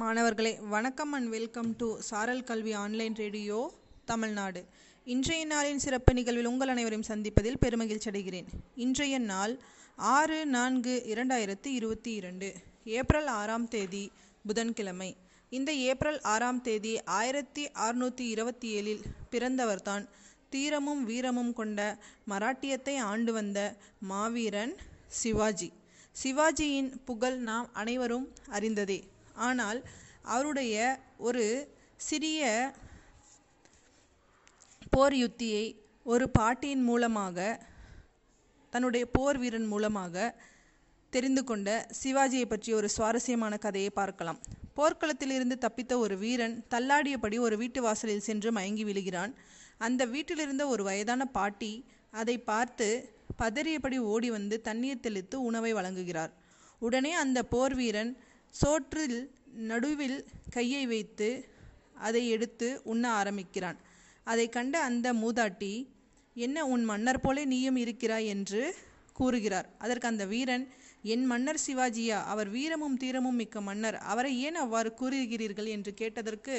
மாணவர்களே வணக்கம் and welcome to சாரல் கல்வி ஆன்லைன் ரேடியோ தமிழ்நாடு. இன்றைய நாளின் சிறப்பு நிகழ்வில் உங்கள் அனைவரையும் சந்திப்பதில் பெருமகிழ்ச்சி அடைகிறேன். இன்றைய நாள் ஆறு நான்கு இரண்டாயிரத்தி இருபத்தி இரண்டு ஏப்ரல் ஆறாம் தேதி புதன்கிழமை. இந்த ஏப்ரல் ஆறாம் தேதி ஆயிரத்தி அறுநூற்றி இருபத்தி ஏழில் பிறந்தவர்தான் தீரமும் வீரமும் கொண்ட மராட்டியத்தை ஆண்டு வந்த மாவீரன் சிவாஜி. சிவாஜியின் புகழ் நாம் அனைவரும் அறிந்ததே. ஆனால் அவருடைய ஒரு சிறிய போர் யுத்தியை ஒரு பாட்டியின் மூலமாக தன்னுடைய போர் வீரன் மூலமாக தெரிந்து கொண்ட சிவாஜியை பற்றிய ஒரு சுவாரஸ்யமான கதையை பார்க்கலாம். போர்க்களத்திலிருந்து தப்பித்த ஒரு வீரன் தள்ளாடியபடி ஒரு வீட்டு வாசலில் சென்று மயங்கி விழுகிறான். அந்த வீட்டிலிருந்த ஒரு வயதான பாட்டி அதை பார்த்து பதறியபடி ஓடி வந்து தண்ணீர் தெளித்து உணவை வழங்குகிறார். உடனே அந்த போர் வீரன் சோற்றில் நடுவில் கையை வைத்து அதை எடுத்து உண்ண ஆரம்பிக்கிறான். அதை கண்ட அந்த மூதாட்டி என்ன உன் மன்னர் போலே நீயும் இருக்கிறாய்? என்று கூறுகிறார். அதற்கு அந்த வீரன் என் மன்னர் சிவாஜியா அவர் வீரமும் தீரமும் மிக்க மன்னர். அவரை ஏன் அவ்வாறு கூறுகிறீர்கள்? என்று கேட்டதற்கு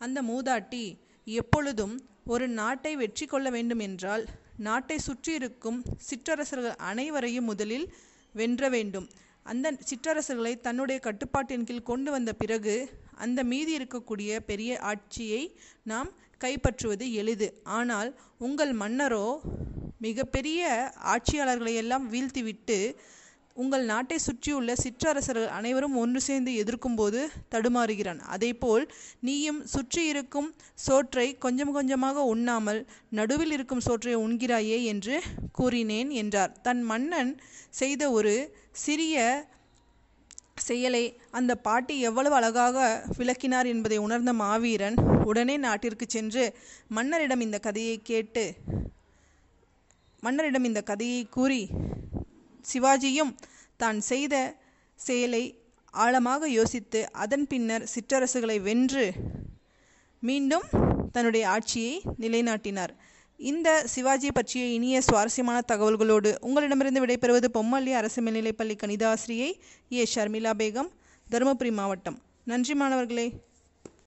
அந்த மூதாட்டி எப்பொழுதும் ஒரு நாட்டை வெற்றி கொள்ள வேண்டும் என்றால் நாட்டை சுற்றியிருக்கும் சிற்றரசர்கள் அனைவரையும் முதலில் வென்ற வேண்டும். அந்த சிற்றரசர்களை தன்னுடைய கட்டுப்பாட்டின் கீழ் கொண்டு வந்த பிறகு அந்த மீதி இருக்கக்கூடிய பெரிய ஆட்சியை நாம் கைப்பற்றுவது எளிது. ஆனால் உங்கள் மன்னரோ மிகப்பெரிய ஆட்சியாளர்களை எல்லாம் வீழ்த்திவிட்டு உங்கள் நாட்டை சுற்றியுள்ள சிற்றரசர்கள் அனைவரும் ஒன்று சேர்ந்து எதிர்க்கும்போது தடுமாறுகிறான். அதேபோல் நீயும் சுற்றி இருக்கும் சோற்றை கொஞ்சம் கொஞ்சமாக உண்ணாமல் நடுவில் இருக்கும் சோற்றை உண்கிறாயே என்று கூறினேன் என்றார். தன் மன்னன் செய்த ஒரு சிறிய செயலை அந்த பாட்டி எவ்வளவு அழகாக விளக்கினார் என்பதை உணர்ந்த மாவீரன் உடனே நாட்டிற்கு சென்று மன்னரிடம் இந்த கதையை கேட்டு மன்னரிடம் இந்த கதையை கூறி சிவாஜியும் தான் செய்த செயலை ஆழமாக யோசித்து அதன் பின்னர் சிற்றரசுகளை வென்று மீண்டும் தன்னுடைய ஆட்சியை நிலைநாட்டினார். இந்த சிவாஜி பற்றிய இனிய சுவாரஸ்யமான தகவல்களோடு உங்களிடமிருந்து விடைபெறுவது பொம்மல்லி அரசு மேல்நிலைப்பள்ளி கணிதாசிரியை ஏ. ஷர்மிளா பேகம் தருமபுரி மாவட்டம். நன்றி மாணவர்களே.